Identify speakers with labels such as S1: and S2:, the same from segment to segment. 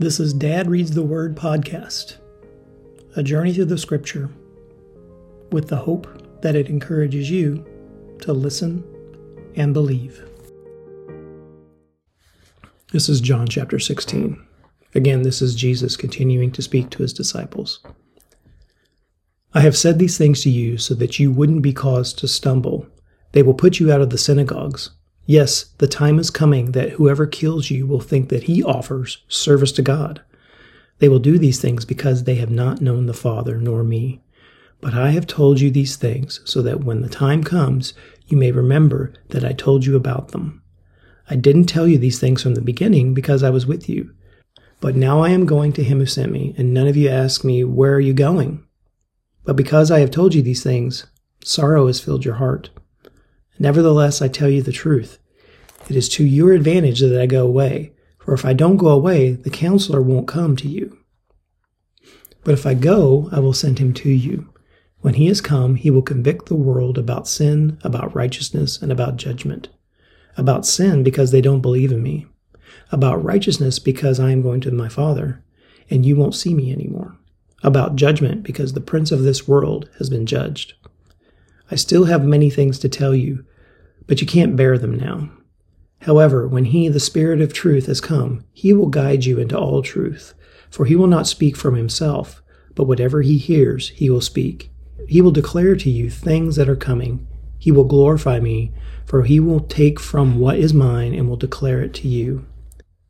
S1: This is Dad Reads the Word podcast, a journey through the scripture with the hope that it encourages you to listen and believe. This is John chapter 16. Again, this is Jesus continuing to speak to his disciples. I have said these things to you so that you wouldn't be caused to stumble. They will put you out of the synagogues. Yes, the time is coming that whoever kills you will think that he offers service to God. They will do these things because they have not known the Father nor me. But I have told you these things so that when the time comes, you may remember that I told you about them. I didn't tell you these things from the beginning because I was with you. But now I am going to him who sent me, and none of you ask me, Where are you going? But because I have told you these things, sorrow has filled your heart. Nevertheless, I tell you the truth. It is to your advantage that I go away, for if I don't go away, the counselor won't come to you. But if I go, I will send him to you. When he has come, he will convict the world about sin, about righteousness, and about judgment. About sin, because they don't believe in me. About righteousness, because I am going to my Father, and you won't see me anymore. About judgment, because the prince of this world has been judged. I still have many things to tell you, but you can't bear them now. However, when he, the Spirit of truth, has come, he will guide you into all truth, for he will not speak from himself, but whatever he hears, he will speak. He will declare to you things that are coming. He will glorify me, for he will take from what is mine and will declare it to you.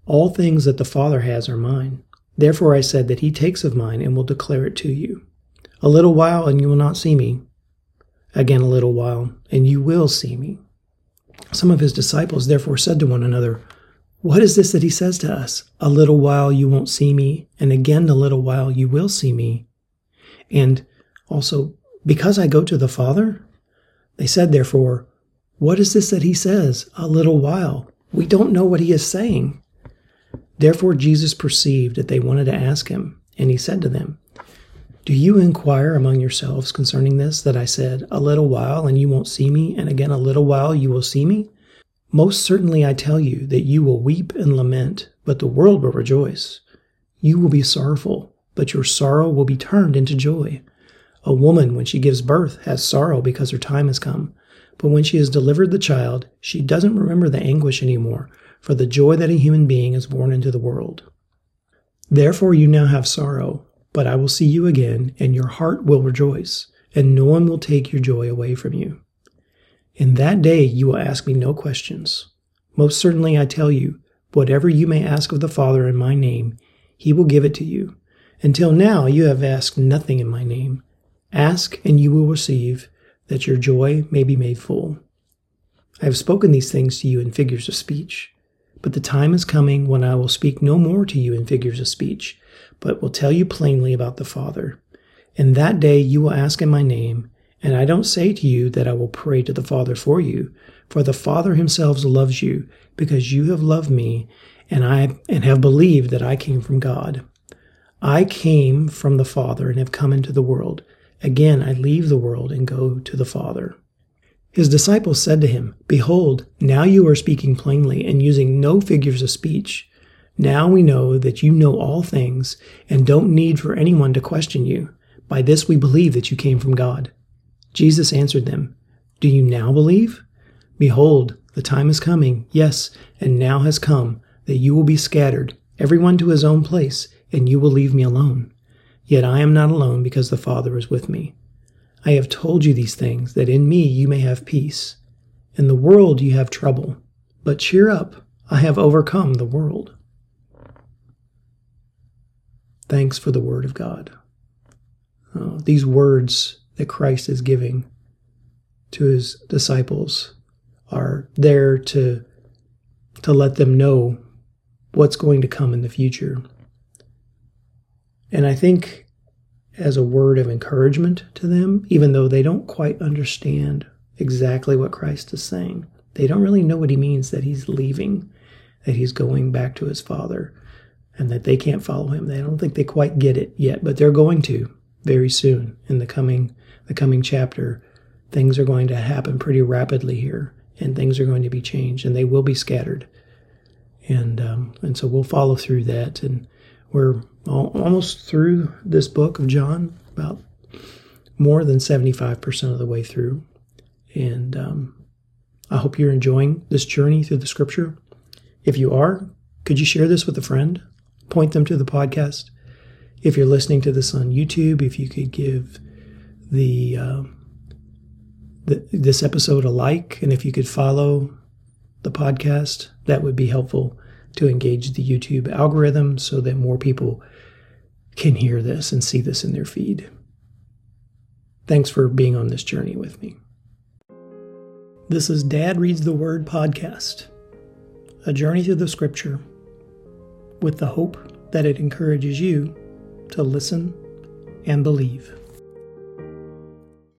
S1: All things that the Father has are mine. Therefore I said that he takes of mine and will declare it to you. A little while, and you will not see me. Again, a little while, and you will see me. Some of his disciples therefore said to one another, What is this that he says to us? A little while you won't see me, and again a little while you will see me. And also, because I go to the Father? They said therefore, What is this that he says? A little while. We don't know what he is saying. Therefore Jesus perceived that they wanted to ask him, and he said to them, do you inquire among yourselves concerning this, that I said, A little while, and you won't see me, and again a little while you will see me? Most certainly I tell you that you will weep and lament, but the world will rejoice. You will be sorrowful, but your sorrow will be turned into joy. A woman, when she gives birth, has sorrow because her time has come. But when she has delivered the child, she doesn't remember the anguish anymore, for the joy that a human being is born into the world. Therefore you now have sorrow but I will see you again, and your heart will rejoice, and no one will take your joy away from you. In that day you will ask me no questions. Most certainly I tell you, whatever you may ask of the Father in my name, he will give it to you. Until now you have asked nothing in my name. Ask, and you will receive, that your joy may be made full. I have spoken these things to you in figures of speech. But the time is coming when I will speak no more to you in figures of speech, but will tell you plainly about the Father. In that day you will ask in my name, and I don't say to you that I will pray to the Father for you, for the Father himself loves you, because you have loved me, and I and have believed that I came from God. I came from the Father and have come into the world. Again I leave the world and go to the Father. His disciples said to him, Behold, now you are speaking plainly and using no figures of speech. Now we know that you know all things and don't need for anyone to question you. By this we believe that you came from God. Jesus answered them, Do you now believe? Behold, the time is coming, yes, and now has come, that you will be scattered, everyone to his own place, and you will leave me alone. Yet I am not alone because the Father is with me. I have told you these things, that in me you may have peace. In the world you have trouble, but cheer up, I have overcome the world. Thanks for the word of God. Uh, these words that Christ is giving to his disciples are there to, to let them know what's going to come in the future. And I think as a word of encouragement to them, even though they don't quite understand exactly what Christ is saying. They don't really know what he means that he's leaving, that he's going back to his Father, and that they can't follow him. They don't think they quite get it yet, but they're going to very soon in the coming the coming chapter. Things are going to happen pretty rapidly here, and things are going to be changed, and they will be scattered. And um, and so we'll follow through that and We're almost through this book of John, about more than 75% of the way through. And um, I hope you're enjoying this journey through the scripture. If you are, could you share this with a friend? Point them to the podcast. If you're listening to this on YouTube, if you could give the, uh, the this episode a like, and if you could follow the podcast, that would be helpful to engage the YouTube algorithm so that more people can hear this and see this in their feed. Thanks for being on this journey with me. This is Dad Reads the Word podcast, a journey through the scripture with the hope that it encourages you to listen and believe.